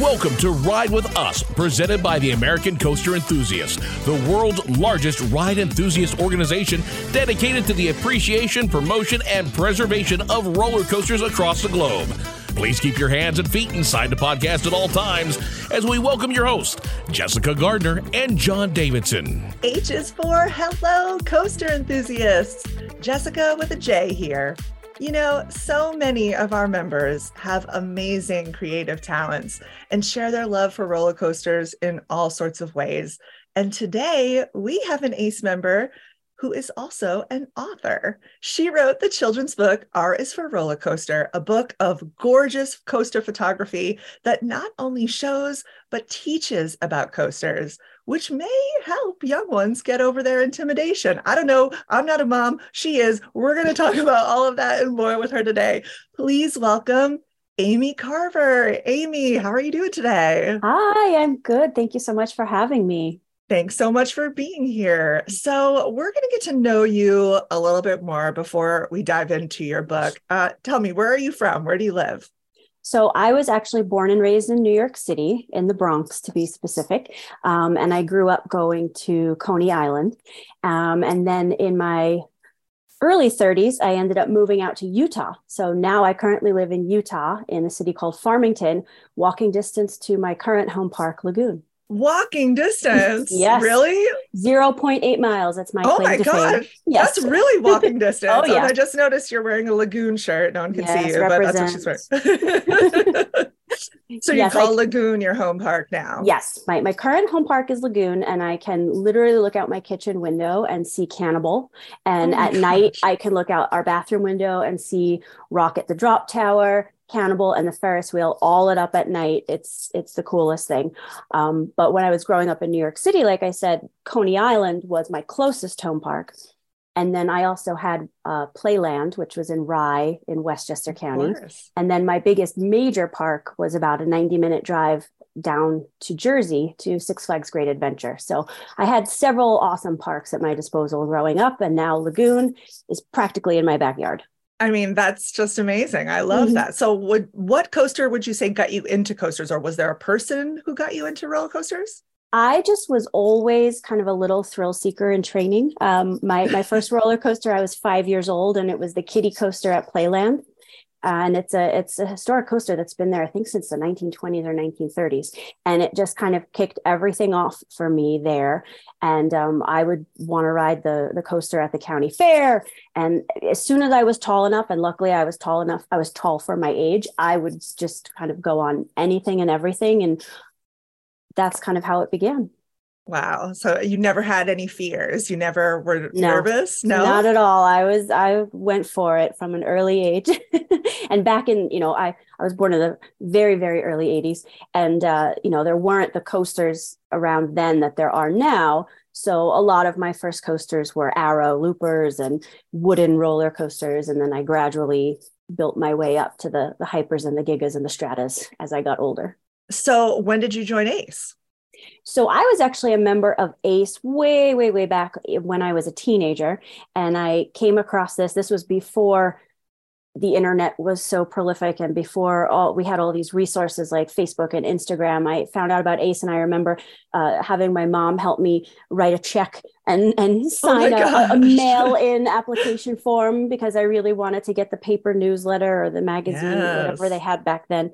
Welcome to Ride with Us, presented by the American Coaster Enthusiast, the world's largest ride enthusiast organization dedicated to the appreciation, promotion, and preservation of roller coasters across the globe. Please keep your hands and feet inside the podcast at all times as we welcome your host, Jessica Gardner and John Davidson. H is for hello, coaster enthusiasts. Jessica with a J here. You know, so many of our members have amazing creative talents and share their love for roller coasters in all sorts of ways. And today we have an ACE member who is also an author. She wrote the children's book, R is for Roller Coaster, a book of gorgeous coaster photography that not only shows, but teaches about coasters, which may help young ones get over their intimidation. I don't know. I'm not a mom. She is. We're going to talk about all of that and more with her today. Please welcome Aimee Carver. Aimee, how are you doing today? Hi, I'm good. Thank you so much for having me. Thanks so much for being here. So, we're going to get to know you a little bit more before we dive into your book. Uh, tell me, where are you from? Where do you live? So, I was actually born and raised in New York City, in the Bronx to be specific. Um, and I grew up going to Coney Island. Um, and then in my early 30s, I ended up moving out to Utah. So now I currently live in Utah in a city called Farmington, walking distance to my current home park, Lagoon walking distance. yes. Really? 0.8 miles. That's my oh claim my God. Yes. That's really walking distance. oh, yeah. And I just noticed you're wearing a lagoon shirt. No one can yes, see you, but that's what she's wearing. so you Yes, call I- Lagoon your home park now? Yes, my, my current home park is Lagoon, and I can literally look out my kitchen window and see Cannibal. And Oh at night. I can look out our bathroom window and see Rocket the Drop Tower, Cannibal, and the Ferris wheel all lit up at night. It's it's the coolest thing. Um, but when I was growing up in New York City, like I said, Coney Island was my closest home park. And then I also had uh, Playland, which was in Rye in Westchester County. And then my biggest major park was about a 90 minute drive down to Jersey to Six Flags Great Adventure. So I had several awesome parks at my disposal growing up, and now Lagoon is practically in my backyard. I mean, that's just amazing. I love Mhm. that. So, would what coaster would you say got you into coasters, or was there a person who got you into roller coasters? I just was always kind of a little thrill seeker in training. Um, my my first roller coaster, I was five years old, and it was the Kiddie coaster at Playland. And it's a it's a historic coaster that's been there, I think, since the 1920s or 1930s, and it just kind of kicked everything off for me there. And um, I would want to ride the the coaster at the county fair, and as soon as I was tall enough, and luckily I was tall enough, I was tall for my age, I would just kind of go on anything and everything, and that's kind of how it began. Wow. So you never had any fears. You never were No. nervous? No. Not at all. I was I went for it from an early age. and back in, you know, I I was born in the very very early 80s and uh, you know, there weren't the coasters around then that there are now. So a lot of my first coasters were arrow loopers and wooden roller coasters and then I gradually built my way up to the the hypers and the gigas and the stratas as I got older. so when did you join ACE? So I was actually a member of ACE way, way, way back when I was a teenager. And I came across this. This was before the internet was so prolific and before all we had all these resources like Facebook and Instagram. I found out about ACE and I remember uh, having my mom help me write a check and, and sign a, a, a mail in application form because I really wanted to get the paper newsletter or the magazine, or whatever they had back then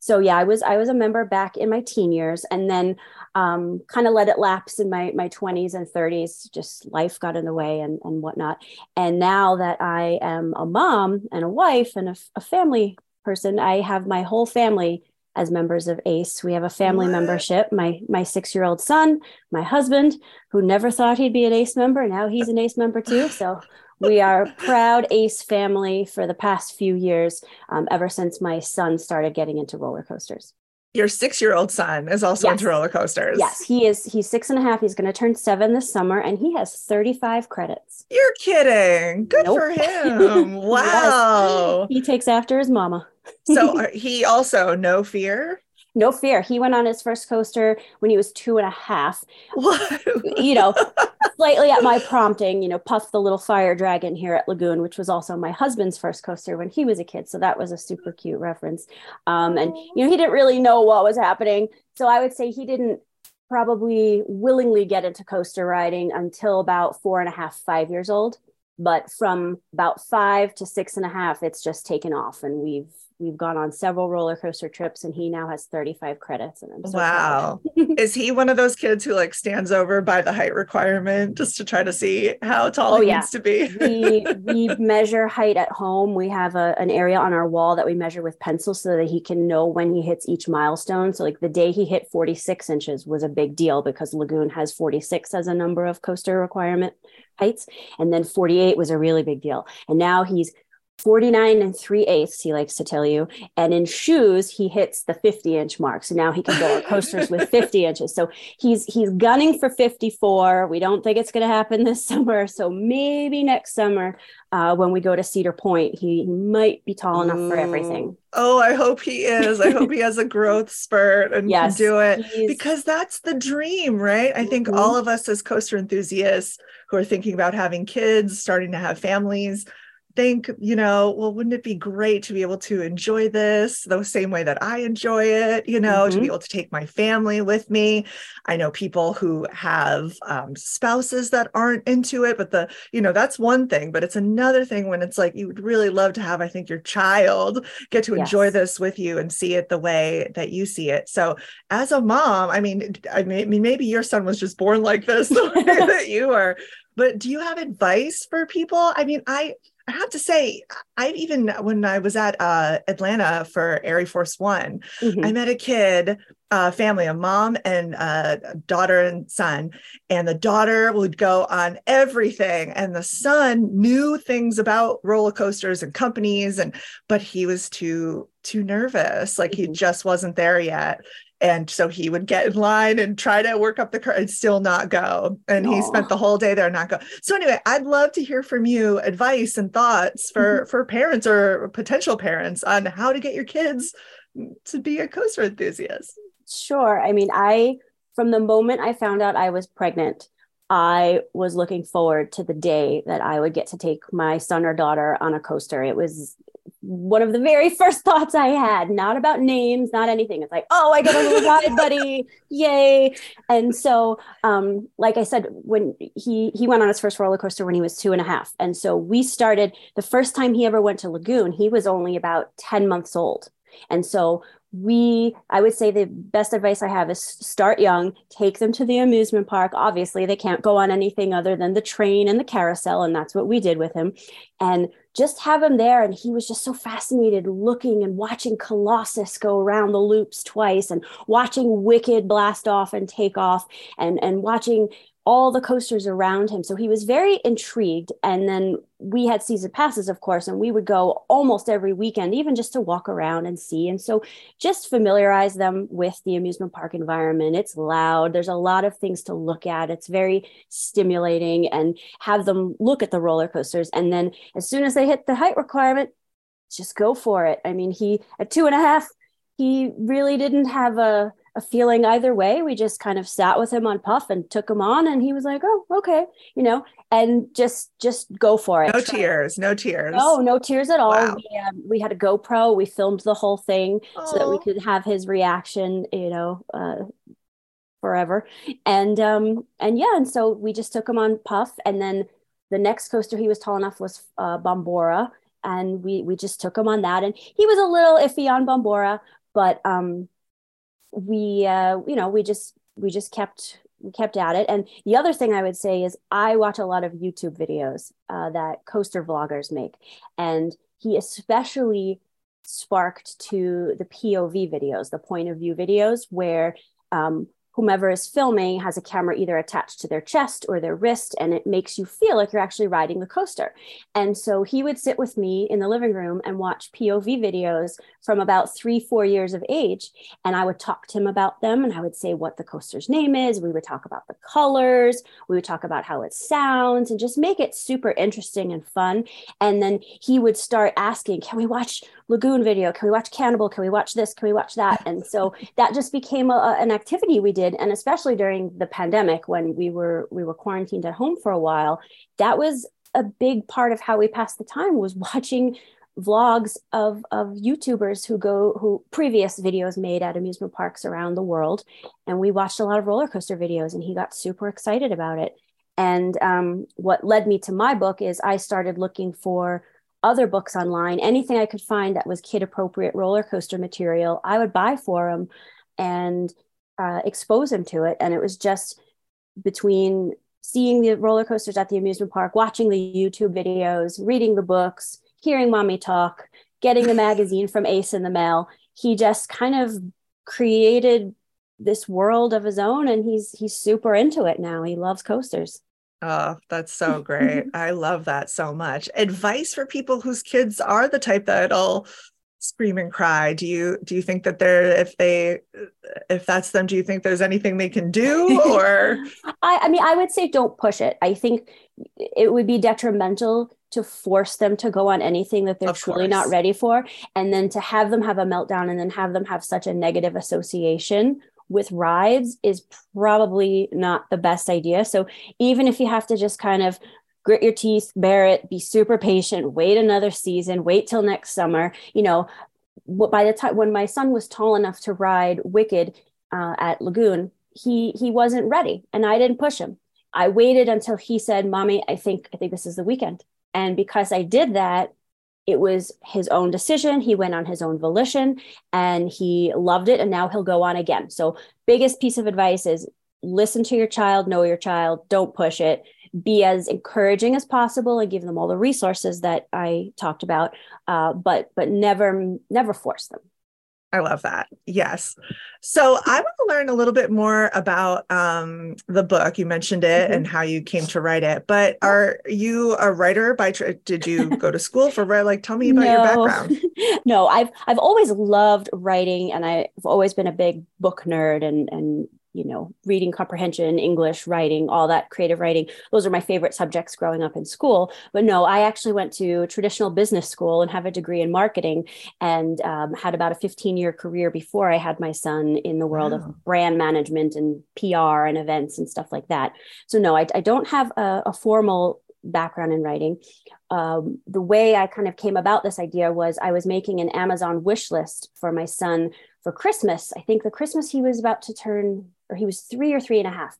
so yeah i was i was a member back in my teen years and then um, kind of let it lapse in my my 20s and 30s just life got in the way and and whatnot. And now that i am a mom and a wife and a family person i have my whole family as members of ace we have a family What? membership. My my six year old son my husband who never thought he'd be an ace member now he's an ace member too. So we are a proud ace family for the past few years um, ever since my son started getting into roller coasters Your six-year-old son is also Yes. into roller coasters. yes he is he's six and a half he's going to turn seven this summer and he has 35 credits You're kidding. Good Nope. for him. Wow. he takes after his mama so are- he also no fear. No fear. He went on his first coaster when he was two and a half. What? you know, slightly at my prompting, you know, Puff the little fire dragon here at Lagoon, which was also my husband's first coaster when he was a kid. So that was a super cute reference. Um, and, you know, he didn't really know what was happening. So I would say he didn't probably willingly get into coaster riding until about four and a half, five years old. But from about five to six and a half, it's just taken off. And we've we've gone on several roller coaster trips and he now has 35 credits and I'm so wow. is he one of those kids who like stands over by the height requirement just to try to see how tall oh, he yeah. needs to be? We, we measure height at home. We have a, an area on our wall that we measure with pencil so that he can know when he hits each milestone. So like the day he hit 46 inches was a big deal because lagoon has 46 as a number of coaster requirement heights. And then 48 was a really big deal. And now he's 49 and 3 eighths, he likes to tell you. And in shoes, he hits the 50 inch mark. So now he can go on coasters with 50 inches. So he's he's gunning for 54. We don't think it's going to happen this summer. So maybe next summer, uh, when we go to Cedar Point, he, he might be tall enough Ooh. for everything. Oh, I hope he is. I hope he has a growth spurt and yes, can do it because that's the dream, right? I think mm-hmm. all of us as coaster enthusiasts who are thinking about having kids, starting to have families, think, you know, well, wouldn't it be great to be able to enjoy this the same way that I enjoy it, you know, mm-hmm. to be mm-hmm. able to take my family with me. I know people who have um, spouses that aren't into it, but the, you know, that's one thing, but it's another thing when it's like you would really love to have, I think, your child get to enjoy this with you and see it the way that you see it. So as a mom, I mean, I mean, maybe your son was just born like this the way that you are but do you have advice for people i mean i I have to say, I even when I was at uh, Atlanta for Air Force One, mm-hmm. I met a kid, uh, family, a mom and a daughter and son, and the daughter would go on everything, and the son knew things about roller coasters and companies, and but he was too too nervous, like mm-hmm. he just wasn't there yet and so he would get in line and try to work up the curve and still not go and Aww. he spent the whole day there not go so anyway i'd love to hear from you advice and thoughts for mm-hmm. for parents or potential parents on how to get your kids to be a coaster enthusiast sure i mean i from the moment i found out i was pregnant I was looking forward to the day that I would get to take my son or daughter on a coaster. It was one of the very first thoughts I had, not about names, not anything. It's like, oh, I got a little ride buddy, yay! And so, um, like I said, when he he went on his first roller coaster when he was two and a half, and so we started the first time he ever went to Lagoon. He was only about ten months old, and so we i would say the best advice i have is start young take them to the amusement park. Obviously they can't go on anything other than the train and the carousel and that's what we did with him. And just have him there and he was just so fascinated looking and watching colossus go around the loops twice and watching wicked blast off and take off and and watching all the coasters around him. So he was very intrigued. And then we had season passes, of course, and we would go almost every weekend, even just to walk around and see. And so just familiarize them with the amusement park environment. It's loud, there's a lot of things to look at. It's very stimulating, and have them look at the roller coasters. And then as soon as they hit the height requirement, just go for it. I mean, he at two and a half, he really didn't have a a feeling either way. We just kind of sat with him on Puff and took him on, and he was like, "Oh, okay," you know, and just just go for it. No tears, no tears. No, no tears at all. Wow. We, um, we had a GoPro. We filmed the whole thing Aww. so that we could have his reaction. You know. Uh, forever and um and yeah and so we just took him on puff and then the next coaster he was tall enough was uh, Bombora and we we just took him on that and he was a little iffy on Bombora but um we uh, you know we just we just kept we kept at it. And the other thing i would say is i watch a lot of youtube videos uh, that coaster vloggers make. And he especially sparked to the pov videos the point of view videos where um, whomever is filming has a camera either attached to their chest or their wrist, and it makes you feel like you're actually riding the coaster. And so he would sit with me in the living room and watch POV videos from about three, four years of age. And I would talk to him about them and I would say what the coaster's name is. We would talk about the colors, we would talk about how it sounds, and just make it super interesting and fun. And then he would start asking, Can we watch lagoon video. Can we watch cannibal? Can we watch this? Can we watch that? And so that just became a, an activity we did. And especially during the pandemic when we were we were quarantined at home for a while that was a big part of how we passed the time was watching vlogs of of youtubers who go who previous videos made at amusement parks around the world. And we watched a lot of roller coaster videos and he got super excited about it. And um, what led me to my book is i started looking for other books online anything i could find that was kid appropriate roller coaster material i would buy for him and uh, expose him to it and it was just between seeing the roller coasters at the amusement park watching the youtube videos reading the books hearing mommy talk, getting the magazine from Ace in the mail. He just kind of created this world of his own and he's he's super into it now. He loves coasters. Oh, that's so great. I love that so much. Advice for people whose kids are the type that'll scream and cry. Do you do you think that they're if they if that's them, do you think there's anything they can do or I, I mean I would say don't push it. I think it would be detrimental to force them to go on anything that they're truly not ready for and then to have them have a meltdown and then have them have such a negative association with rides is probably not the best idea. So even if you have to just kind of grit your teeth bear it be super patient wait another season wait till next summer you know by the time when my son was tall enough to ride wicked uh, at lagoon he he wasn't ready and i didn't push him. I waited until he said mommy i think i think this is the weekend. And because I did that, it was his own decision. He went on his own volition and he loved it. And now he'll go on again. So, biggest piece of advice is listen to your child, know your child, don't push it. Be as encouraging as possible and give them all the resources that I talked about, uh, but but never never force them. I love that. Yes. So I want to learn a little bit more about um, the book. You mentioned it mm-hmm. and how you came to write it. But are you a writer by? Tra- did you go to school for writing? Like, tell me about no. your background. no, I've I've always loved writing, and I've always been a big book nerd and and you know, reading comprehension, English, writing, all that creative writing. Those are my favorite subjects growing up in school. But no, I actually went to traditional business school and have a degree in marketing and um, had about a 15 year career before I had my son in the world wow. of brand management and PR and events and stuff like that. So no, I, I don't have a, a formal background in writing. Um, the way I kind of came about this idea was I was making an Amazon wish list for my son for Christmas. I think the Christmas he was about to turn or he was three or three and a half.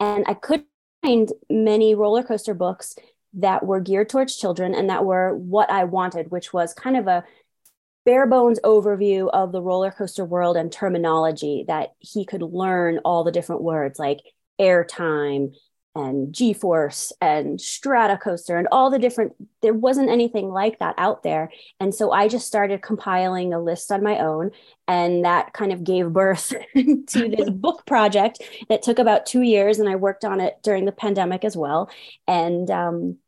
And I could find many roller coaster books that were geared towards children and that were what I wanted, which was kind of a bare bones overview of the roller coaster world and terminology that he could learn all the different words like airtime and G-force and Stratacoaster and all the different there wasn't anything like that out there. And so I just started compiling a list on my own and that kind of gave birth to this book project that took about 2 years and I worked on it during the pandemic as well and um,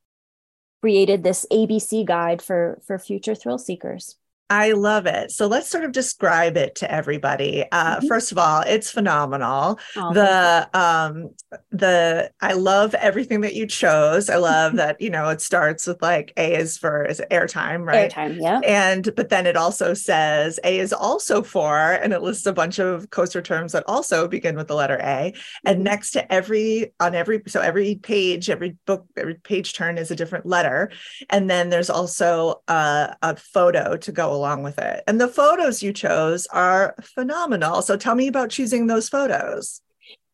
created this ABC guide for for future thrill seekers I love it. So let's sort of describe it to everybody. Uh, mm-hmm. First of all, it's phenomenal. Oh, the um, the I love everything that you chose. I love that you know it starts with like A is for is airtime, right? Airtime, yeah. And but then it also says A is also for, and it lists a bunch of coaster terms that also begin with the letter A. Mm-hmm. And next to every on every so every page, every book, every page turn is a different letter, and then there's also a, a photo to go along with it. And the photos you chose are phenomenal. So tell me about choosing those photos.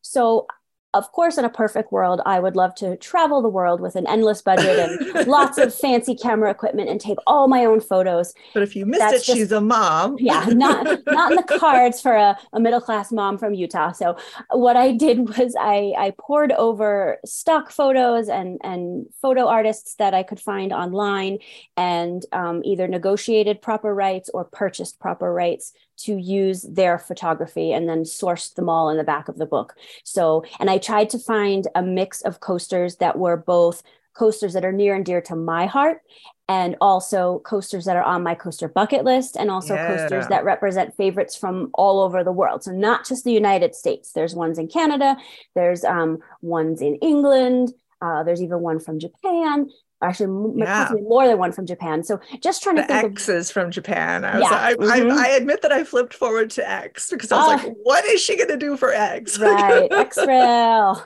So of course, in a perfect world, I would love to travel the world with an endless budget and lots of fancy camera equipment and take all my own photos. But if you missed That's it, just, she's a mom. yeah, not not in the cards for a, a middle class mom from Utah. So what I did was I I poured over stock photos and and photo artists that I could find online and um, either negotiated proper rights or purchased proper rights to use their photography and then sourced them all in the back of the book. So, and I tried to find a mix of coasters that were both coasters that are near and dear to my heart and also coasters that are on my coaster bucket list and also yeah. coasters that represent favorites from all over the world. So not just the united states. There's ones in canada. There's um, ones in england. Uh, there's even one from japan actually yeah. possibly more than one from Japan. So just trying to think X of, is from Japan. I was yeah. I, mm-hmm. I, I, admit that I flipped forward to X because I was uh, like, ah. what is she gonna do for X? right, X rail.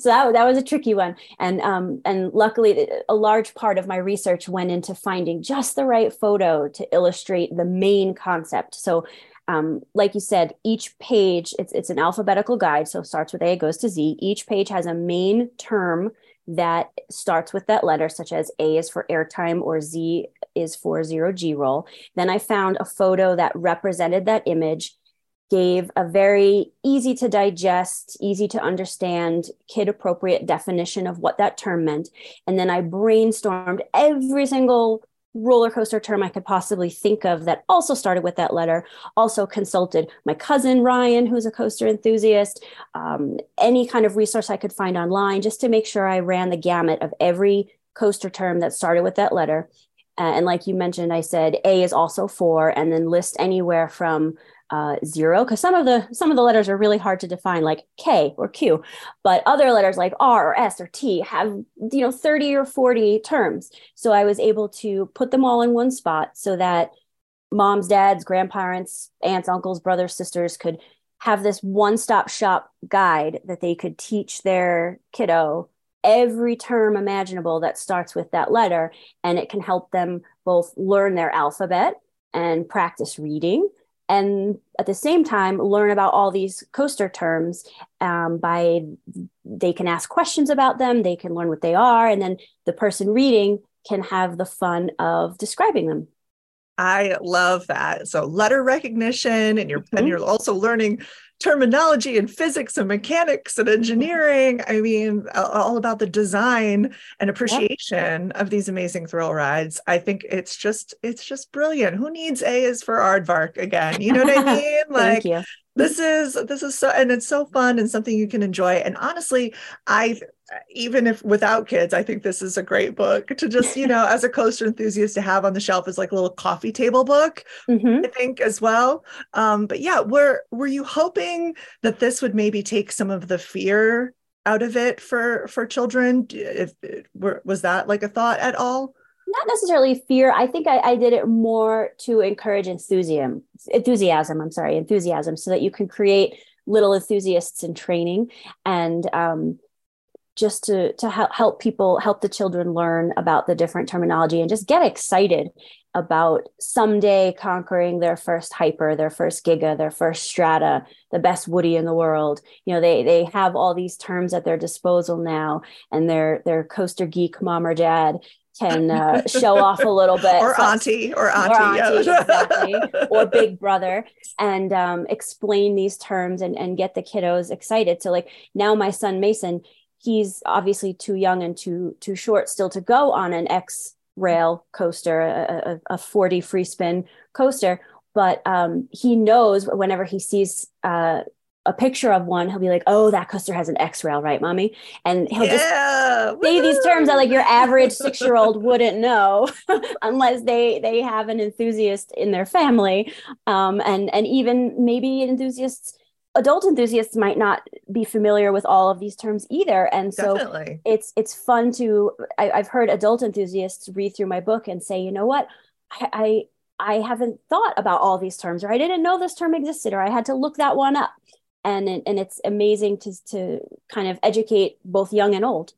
so that, that was a tricky one. And um and luckily a large part of my research went into finding just the right photo to illustrate the main concept. So um, like you said, each page, it's, it's an alphabetical guide. So starts with A, goes to Z. Each page has a main term that starts with that letter, such as A is for airtime or Z is for zero G roll. Then I found a photo that represented that image, gave a very easy to digest, easy to understand, kid appropriate definition of what that term meant. And then I brainstormed every single roller coaster term I could possibly think of that also started with that letter. Also consulted my cousin Ryan, who's a coaster enthusiast, um, any kind of resource I could find online just to make sure I ran the gamut of every coaster term that started with that letter. Uh, and like you mentioned, I said A is also for, and then list anywhere from uh, zero because some of the some of the letters are really hard to define like k or q but other letters like r or s or t have you know 30 or 40 terms. So i was able to put them all in one spot so that moms dads grandparents aunts uncles brothers sisters could have this one-stop shop guide that they could teach their kiddo every term imaginable that starts with that letter and it can help them both learn their alphabet and practice reading and at the same time learn about all these coaster terms um, by they can ask questions about them they can learn what they are and then the person reading can have the fun of describing them i love that so letter recognition and you're mm-hmm. and you're also learning terminology and physics and mechanics and engineering. I mean, all about the design and appreciation of these amazing thrill rides. I think it's just it's just brilliant. Who needs A is for aardvark again? You know what I mean? like this is this is so and it's so fun and something you can enjoy. And honestly, I even if without kids, I think this is a great book to just, you know, as a coaster enthusiast to have on the shelf as like a little coffee table book, mm-hmm. I think as well. Um, but yeah, were were you hoping that this would maybe take some of the fear out of it for for children? If, were, was that like a thought at all? Not necessarily fear. I think I, I did it more to encourage enthusiasm, enthusiasm. I'm sorry, enthusiasm, so that you can create little enthusiasts in training and um, just to to help help people help the children learn about the different terminology and just get excited about someday conquering their first hyper their first giga their first strata the best woody in the world. You know they they have all these terms at their disposal now and their their coaster geek mom or dad can uh, show off a little bit. Or auntie or auntie, or, auntie, yeah. exactly, or big brother and um, explain these terms and, and get the kiddos excited. So like now my son mason he's obviously too young and too too short still to go on an X rail coaster, a, a, 4D free spin coaster. But um, he knows whenever he sees uh, a picture of one, he'll be like, "Oh, that coaster has an X rail, right, mommy?" And he'll yeah. just say these terms that like your average six year old wouldn't know, unless they they have an enthusiast in their family, um, and and even maybe enthusiasts adult enthusiasts might not be familiar with all of these terms either. And so Definitely. it's it's fun to I, have heard adult enthusiasts read through my book and say you know what? I, I i haven't thought about all these terms or i didn't know this term existed or i had to look that one up. And and it's amazing to to kind of educate both young and old.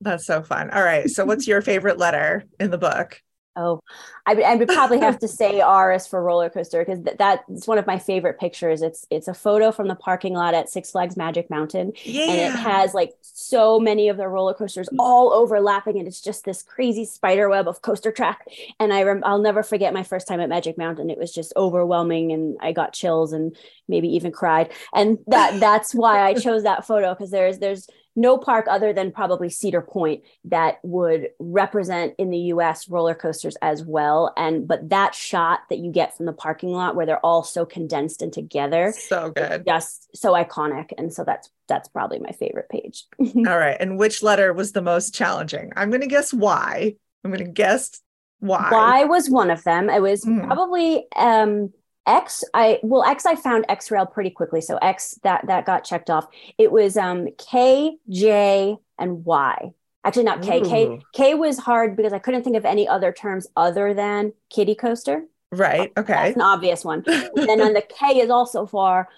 That's so fun. All right. So what's your favorite letter in the book Oh, I, I would probably have to say R is for roller coaster because th- that's one of my favorite pictures. It's it's a photo from the parking lot at Six Flags Magic Mountain, yeah. and it has like so many of the roller coasters all overlapping, and it's just this crazy spider web of coaster track. And I rem- I'll never forget my first time at Magic Mountain. It was just overwhelming, and I got chills and maybe even cried. And that that's why I chose that photo because there's there's no park other than probably Cedar Point that would represent in the US roller coasters as well. And but that shot that you get from the parking lot where they're all so condensed and together. So good. Just so iconic. And so that's that's probably my favorite page. all right. And which letter was the most challenging? I'm gonna guess why. I'm gonna guess why. Why was one of them. It was mm. probably um X, I well, X, I found X Rail pretty quickly. So X that that got checked off. It was um K, J, and Y. Actually, not K. K Ooh. K was hard because I couldn't think of any other terms other than kiddie coaster. Right. Okay. That's an obvious one. And then on the K is also far.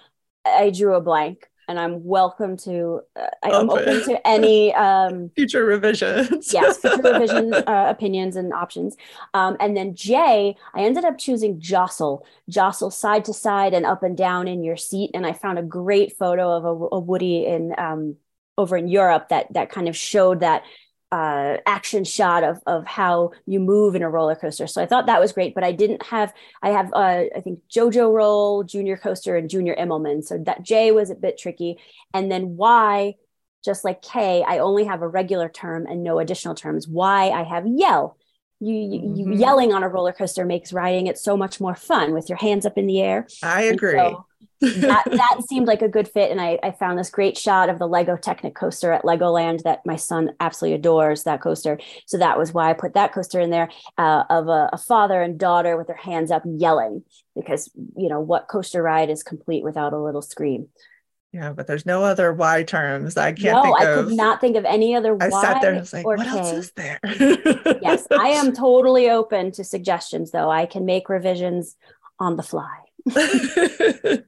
I drew a blank, and I'm welcome to. Uh, I am Open. to any. Um, Future revisions. yes, future revision uh, opinions and options. Um, and then J, I ended up choosing jostle, jostle side to side and up and down in your seat. And I found a great photo of a, a Woody in um, over in Europe that that kind of showed that uh, action shot of of how you move in a roller coaster. So I thought that was great, but I didn't have. I have uh, I think JoJo Roll, Junior Coaster, and Junior Immelmann. So that J was a bit tricky, and then Y just like K, I only have a regular term and no additional terms. Why I have yell. You, you, you yelling on a roller coaster makes riding it so much more fun with your hands up in the air. I agree. so that, that seemed like a good fit. And I, I found this great shot of the Lego Technic coaster at Legoland that my son absolutely adores that coaster. So that was why I put that coaster in there uh, of a, a father and daughter with their hands up yelling because, you know, what coaster ride is complete without a little scream? Yeah, but there's no other Y terms. I can't no, think I of. could not think of any other I Y sat there and was like, or what K. else is there? yes, I am totally open to suggestions, though. I can make revisions on the fly.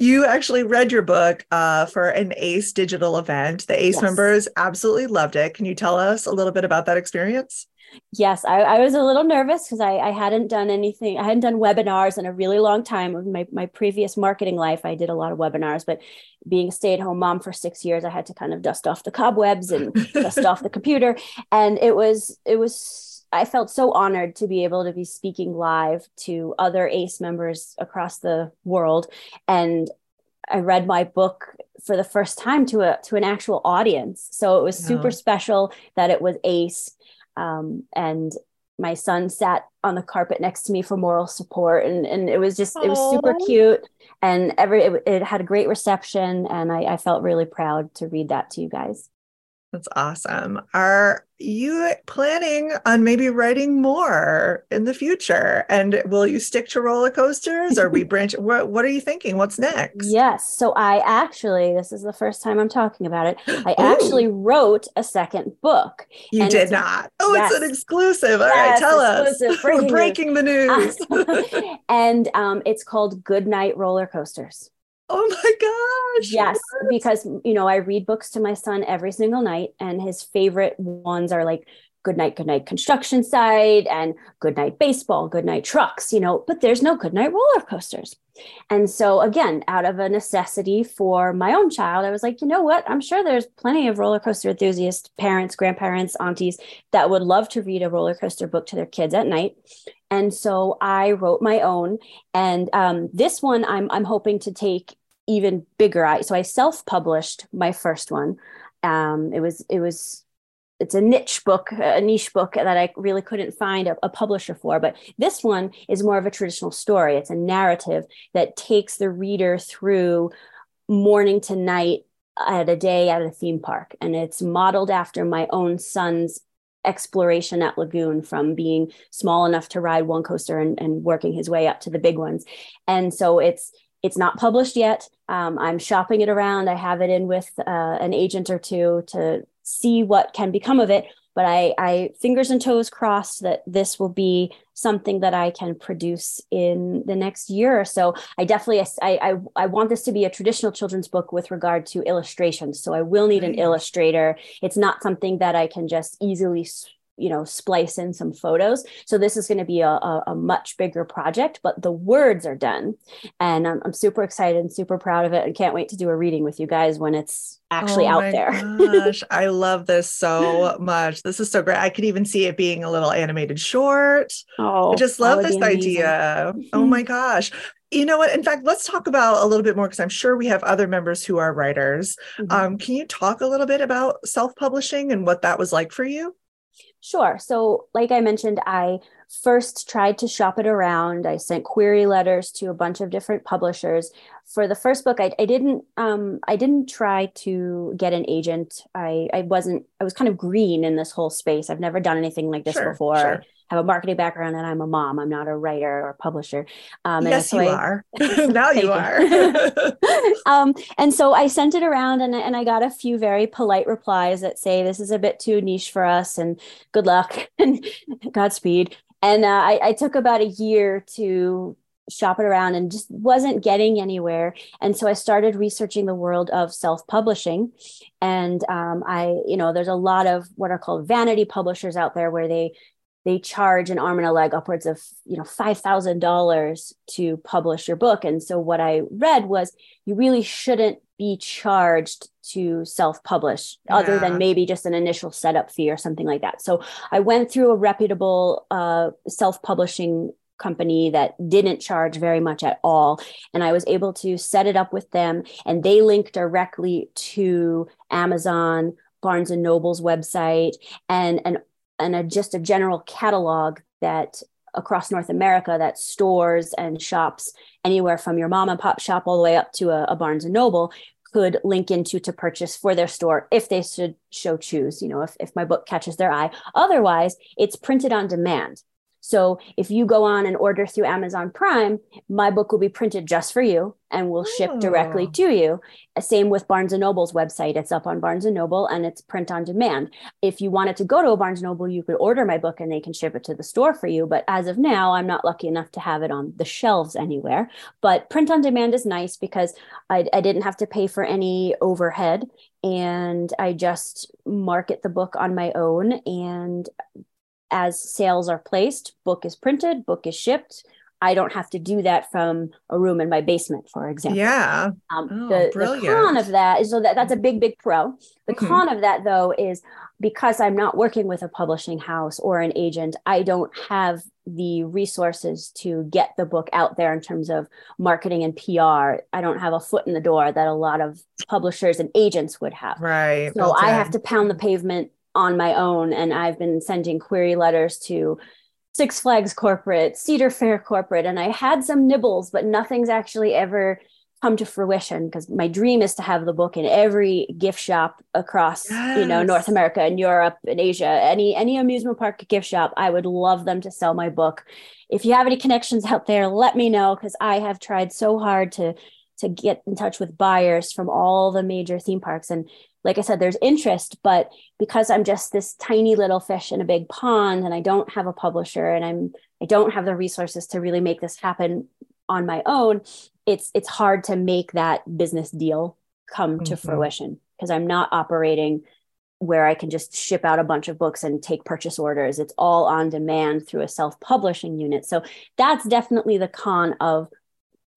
you actually read your book uh, for an ACE digital event. The ACE Yes. members absolutely loved it. Can you tell us a little bit about that experience? Yes, I, I was a little nervous because I, I hadn't done anything. I hadn't done webinars in a really long time. In my, my previous marketing life, I did a lot of webinars, but being a stay at home mom for six years, I had to kind of dust off the cobwebs and dust off the computer. And it was, it was, I felt so honored to be able to be speaking live to other ACE members across the world. And I read my book for the first time to a to an actual audience. So it was Yeah. super special that it was ACE. Um, and my son sat on the carpet next to me for moral support and, and it was just it was super cute. And every it, it had a great reception and I, I felt really proud to read that to you guys That's awesome. Are you planning on maybe writing more in the future? And will you stick to roller coasters or we branch? What, what are you thinking? What's next? yes so i actually this is the first time i'm talking about it i Ooh. actually wrote a second book You did not. Oh, it's an exclusive. All right, Yes, tell us. exclusive. We're Breaking news. breaking the news. and um, it's called Good Night Roller Coasters. Oh my gosh. Yes, What? because you know I read books to my son every single night, and his favorite ones are like Good Night, Good Night Construction Site and Good Night Baseball, Good Night Trucks. You know, but there's no Good Night Roller Coasters. And so again, out of a necessity for my own child, I was like, you know what? I'm sure there's plenty of roller coaster enthusiasts, parents, grandparents, aunties that would love to read a roller coaster book to their kids at night. And so I wrote my own. And um, this one I'm I'm hoping to take even bigger. I so I self-published my first one. Um, it was it was it's a niche book, a niche book that I really couldn't find a, a publisher for. But this one is more of a traditional story. It's a narrative that takes the reader through morning to night at a day at a theme park. And it's modeled after my own son's exploration at Lagoon from being small enough to ride one coaster and, and working his way up to the big ones. And so it's it's not published yet. Um, I'm shopping it around. I have it in with uh, an agent or two to see what can become of it. But I, I fingers and toes crossed that this will be something that I can produce in the next year or so. I definitely I, I I want this to be a traditional children's book with regard to illustrations. So I will need an illustrator. It's not something that I can just easily you know splice in some photos so this is going to be a, a, a much bigger project but the words are done and I'm, I'm super excited and super proud of it and can't wait to do a reading with you guys when it's actually Oh out my there gosh, I love this so much. This is so great. I could even see it being a little animated short. oh I just love this idea. Oh my gosh. You know what? In fact, let's talk about a little bit more because I'm sure we have other members who are writers. Mhm. Um, can you talk a little bit about self-publishing and what that was like for you? Sure. So, like I mentioned, I first tried to shop it around. I sent query letters to a bunch of different publishers. For the first book, I, I didn't um, I didn't try to get an agent. I I wasn't I was kind of green in this whole space. I've never done anything like this Sure, before. sure. Have a marketing background and I'm a mom. I'm not a writer or publisher. Um, yes, so you I, are. now you are. um, and so I sent it around and, and I got a few very polite replies that say, this is a bit too niche for us and good luck and Godspeed. And uh, I, I took about a year to shop it around and just wasn't getting anywhere. And so I started researching the world of self publishing. And um, I, you know, there's a lot of what are called vanity publishers out there where they they charge an arm and a leg upwards of you know five thousand dollars to publish your book. And so what I read was you really shouldn't be charged to self-publish yeah. other than maybe just an initial setup fee or something like that. So I went through a reputable uh, self-publishing company that didn't charge very much at all and i was able to set it up with them and they link directly to amazon barnes and noble's website and and and a, just a general catalog that across North America that stores and shops anywhere from your mom and pop shop all the way up to a, a Barnes and Noble could link into to purchase for their store if they should show choose, you know, if, if my book catches their eye. Otherwise, it's printed on demand. So if you go on and order through Amazon Prime, my book will be printed just for you and will ship directly oh. to you. Uh, same with Barnes and Noble's website. It's up on Barnes and Noble and it's print on demand. If you wanted to go to a Barnes and Noble, you could order my book and they can ship it to the store for you. But as of now, I'm not lucky enough to have it on the shelves anywhere. But print on demand is nice because I, I didn't have to pay for any overhead and I just market the book on my own and as sales are placed, book is printed, book is shipped. I don't have to do that from a room in my basement, for example. Yeah. Um, oh, the, the, con of that is so that that's a big, big pro. The mm-hmm. con of that, though, is because I'm not working with a publishing house or an agent, I don't have the resources to get the book out there in terms of marketing and PR. I don't have a foot in the door that a lot of publishers and agents would have. Right. So okay. I have to pound the pavement on my own and I've been sending query letters to Six Flags corporate, Cedar Fair corporate, and I had some nibbles, but nothing's actually ever come to fruition because my dream is to have the book in every gift shop across yes. you know north america and europe and asia any any amusement park gift shop i would love them to sell my book if you have any connections out there let me know because i have tried so hard to to get in touch with buyers from all the major theme parks and like I said, there's interest, but because I'm just this tiny little fish in a big pond and I don't have a publisher and I'm I don't have the resources to really make this happen on my own, it's it's hard to make that business deal come mm-hmm. to fruition because I'm not operating where I can just ship out a bunch of books and take purchase orders. It's all on demand through a self-publishing unit. So that's definitely the con of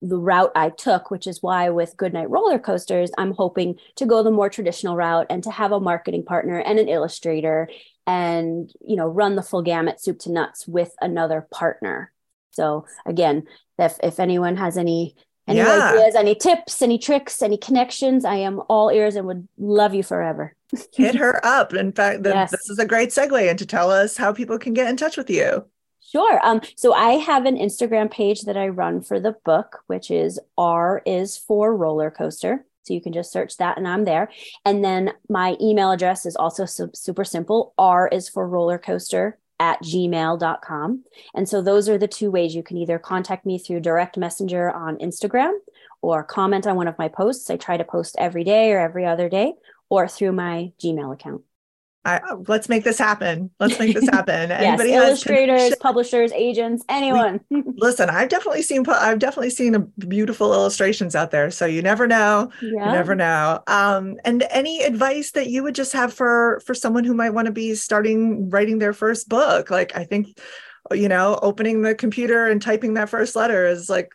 the route I took, which is why with Goodnight Roller Coasters, I'm hoping to go the more traditional route and to have a marketing partner and an illustrator and you know run the full gamut soup to nuts with another partner. So again, if if anyone has any any yeah. ideas, any tips, any tricks, any connections, I am all ears and would love you forever. Hit her up. In fact, the, yes. this is a great segue into tell us how people can get in touch with you. Sure. Um, so I have an Instagram page that I run for the book, which is R is for roller coaster. So you can just search that and I'm there. And then my email address is also su- super simple. R is for roller coaster at gmail.com. And so those are the two ways you can either contact me through direct messenger on Instagram or comment on one of my posts. I try to post every day or every other day or through my Gmail account. I, let's make this happen. Let's make this happen. yes, Anybody illustrators, publishers, agents, anyone. Listen, I've definitely seen I've definitely seen beautiful illustrations out there. So you never know. Yeah. You never know. Um, and any advice that you would just have for for someone who might want to be starting writing their first book? Like I think, you know, opening the computer and typing that first letter is like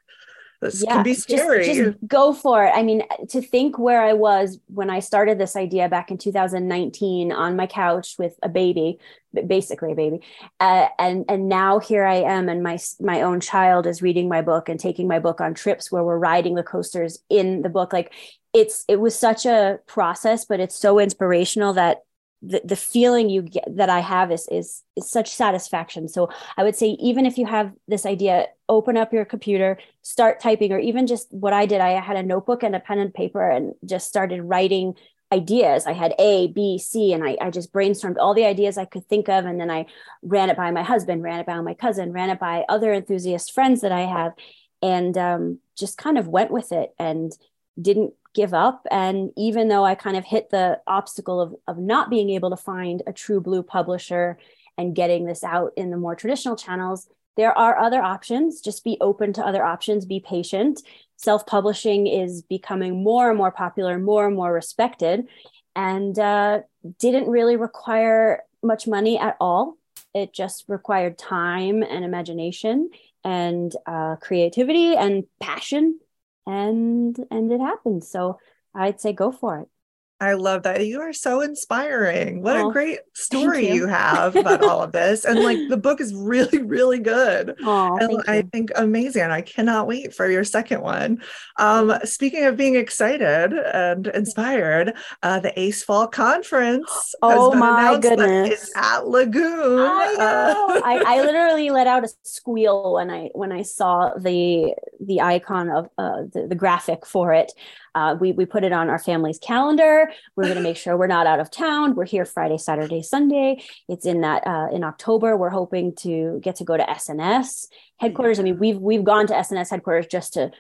this yeah, can be scary. Just, just, go for it. I mean, to think where I was when I started this idea back in 2019 on my couch with a baby, basically a baby, uh, and and now here I am, and my my own child is reading my book and taking my book on trips where we're riding the coasters in the book. Like it's it was such a process, but it's so inspirational that the, the feeling you get that I have is, is is such satisfaction. So I would say even if you have this idea, open up your computer, start typing, or even just what I did. I had a notebook and a pen and paper and just started writing ideas. I had A, B, C, and I, I just brainstormed all the ideas I could think of. And then I ran it by my husband, ran it by my cousin, ran it by other enthusiast friends that I have, and um, just kind of went with it and didn't give up. And even though I kind of hit the obstacle of, of not being able to find a true blue publisher and getting this out in the more traditional channels, there are other options. Just be open to other options, be patient. Self publishing is becoming more and more popular, more and more respected, and uh, didn't really require much money at all. It just required time and imagination and uh, creativity and passion, and and it happened. So I'd say go for it. I love that. You are so inspiring. What oh, a great story you. you. have about all of this. And like the book is really, really good. Oh, and I you. think amazing. I cannot wait for your second one. Um, speaking of being excited and inspired, uh, the ACE Fall Conference. Oh my goodness. at Lagoon. I, know. Uh, I, I, literally let out a squeal when I when I saw the the icon of uh, the, the graphic for it. Uh, we, we put it on our family's calendar. We're going to make sure we're not out of town. We're here Friday, Saturday, Sunday. It's in that uh, in October. We're hoping to get to go to S&S headquarters. I mean, we've we've gone to S&S headquarters just to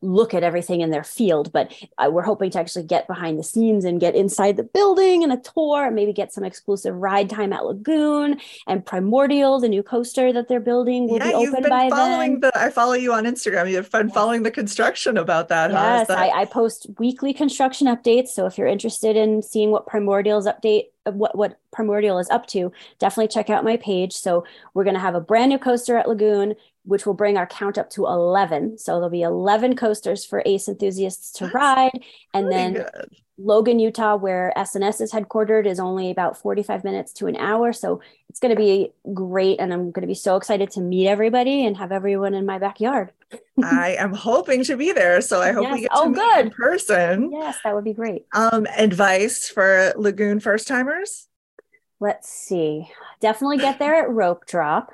look at everything in their field but uh, we're hoping to actually get behind the scenes and get inside the building and a tour and maybe get some exclusive ride time at lagoon and primordial the new coaster that they're building will yeah, be open by following then the, i follow you on instagram. You've been following the construction about that yes that? I, I post weekly construction updates so if you're interested in seeing what primordial's update what what primordial is up to definitely check out my page. So we're going to have a brand new coaster at lagoon which will bring our count up to 11. So there'll be 11 coasters for ACE enthusiasts to That's ride. And then good. Logan, Utah, where S&S is headquartered, is only about 45 minutes to an hour. So it's going to be great. And I'm going to be so excited to meet everybody and have everyone in my backyard. I am hoping to be there. So I hope yes. we get to oh, meet good. in person. Yes, that would be great. Um, advice for Lagoon first timers? Let's see. Definitely get there at rope drop.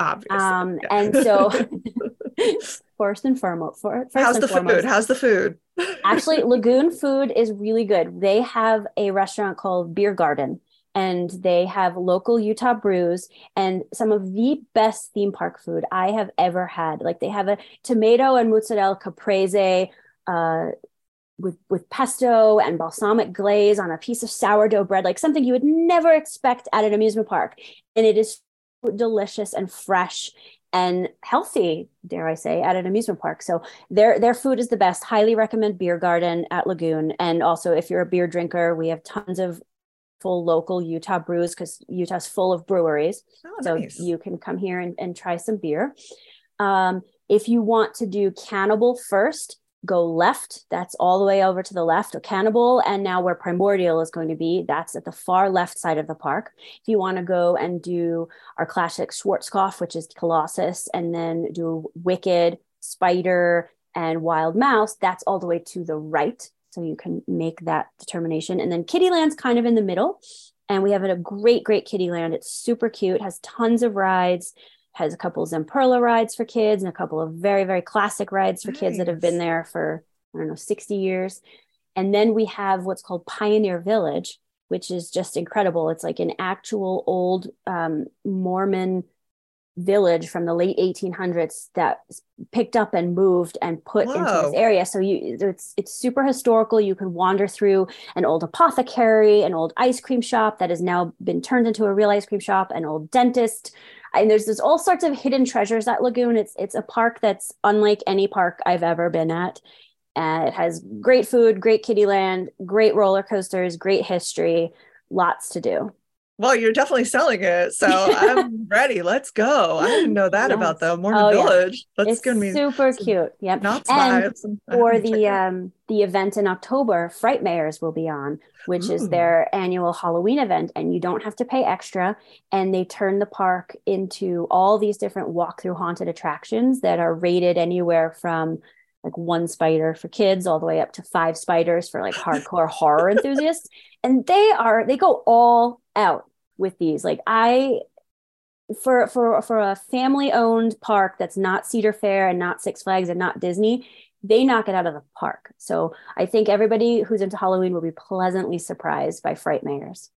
Obviously. Um, yeah. And so, first and foremost, for, first how's and the foremost, food? How's the food? actually, Lagoon food is really good. They have a restaurant called Beer Garden, and they have local Utah brews and some of the best theme park food I have ever had. Like they have a tomato and mozzarella caprese. Uh, with with pesto and balsamic glaze on a piece of sourdough bread, like something you would never expect at an amusement park, and it is delicious and fresh and healthy, dare I say, at an amusement park. So their their food is the best. Highly recommend Beer Garden at Lagoon. And also, if you're a beer drinker, we have tons of full local Utah brews because Utah's full of breweries. Oh, so nice. you can come here and, and try some beer. Um, if you want to do cannibal first, go left. That's all the way over to the left of Cannibal. And now where Primordial is going to be, that's at the far left side of the park. If you want to go and do our classic Schwarzkopf, which is Colossus, and then do Wicked, Spider, and Wild Mouse, that's all the way to the right. So you can make that determination. And then Kiddieland's kind of in the middle. And we have a great, great Kiddieland. It's super cute, has tons of rides has a couple of Zamperla rides for kids and a couple of very, very classic rides for nice. kids that have been there for, I don't know, 60 years. And then we have what's called Pioneer Village, which is just incredible. It's like an actual old um, Mormon village from the late 1800s that picked up and moved and put Whoa. into this area so you it's it's super historical you can wander through an old apothecary an old ice cream shop that has now been turned into a real ice cream shop an old dentist and there's there's all sorts of hidden treasures at Lagoon. It's it's a park that's unlike any park I've ever been at. And it has great food, great kiddie land, great roller coasters, great history, lots to do. Well, you're definitely selling it, so I'm ready. Let's go. I didn't know that yes. about the Mormon oh, Village. Yeah. That's going to be super cute. Yep. Not and for the um the event in October, Frightmares will be on, which Ooh. is their annual Halloween event, and you don't have to pay extra. And they turn the park into all these different walk-through haunted attractions that are rated anywhere from like one spider for kids all the way up to five spiders for like hardcore horror enthusiasts and they are they go all out with these. Like I for for for a family owned park that's not Cedar Fair and not Six Flags and not Disney, they knock it out of the park. So I think everybody who's into Halloween will be pleasantly surprised by Frightmares.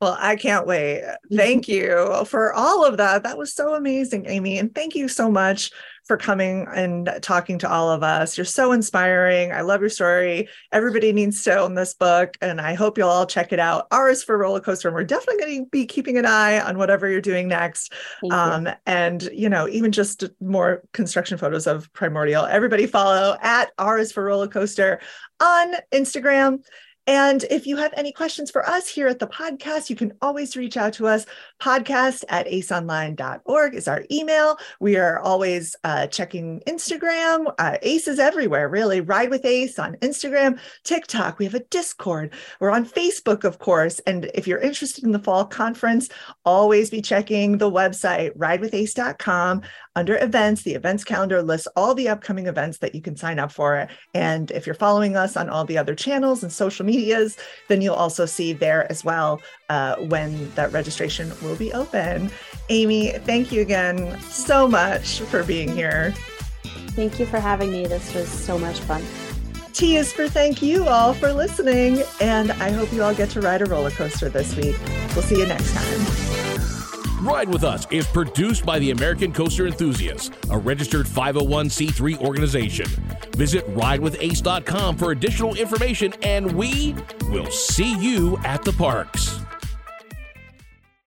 Well, I can't wait. Thank you for all of that. That was so amazing, Aimee. And thank you so much for coming and talking to all of us. You're so inspiring. I love your story. Everybody needs to own this book, and I hope you'll all check it out. R is for roller coaster, and we're definitely going to be keeping an eye on whatever you're doing next. Um. And you know, even just more construction photos of Primordial. Everybody follow at R is for roller coaster on Instagram. And if you have any questions for us here at the podcast, you can always reach out to us. Podcast at aceonline.org is our email. We are always uh, checking Instagram. Uh, Ace is everywhere, really. Ride with Ace on Instagram, TikTok. We have a Discord. We're on Facebook, of course. And if you're interested in the fall conference, always be checking the website, ridewithace.com. Under events, the events calendar lists all the upcoming events that you can sign up for. And if you're following us on all the other channels and social medias, then you'll also see there as well uh, when that registration will be open. Aimee, thank you again so much for being here. Thank you for having me. This was so much fun. T is for thank you all for listening. And I hope you all get to ride a roller coaster this week. We'll see you next time. Ride with Us is produced by the American Coaster Enthusiasts, a registered 501c3 organization. Visit ridewithace.com for additional information, and we will see you at the parks.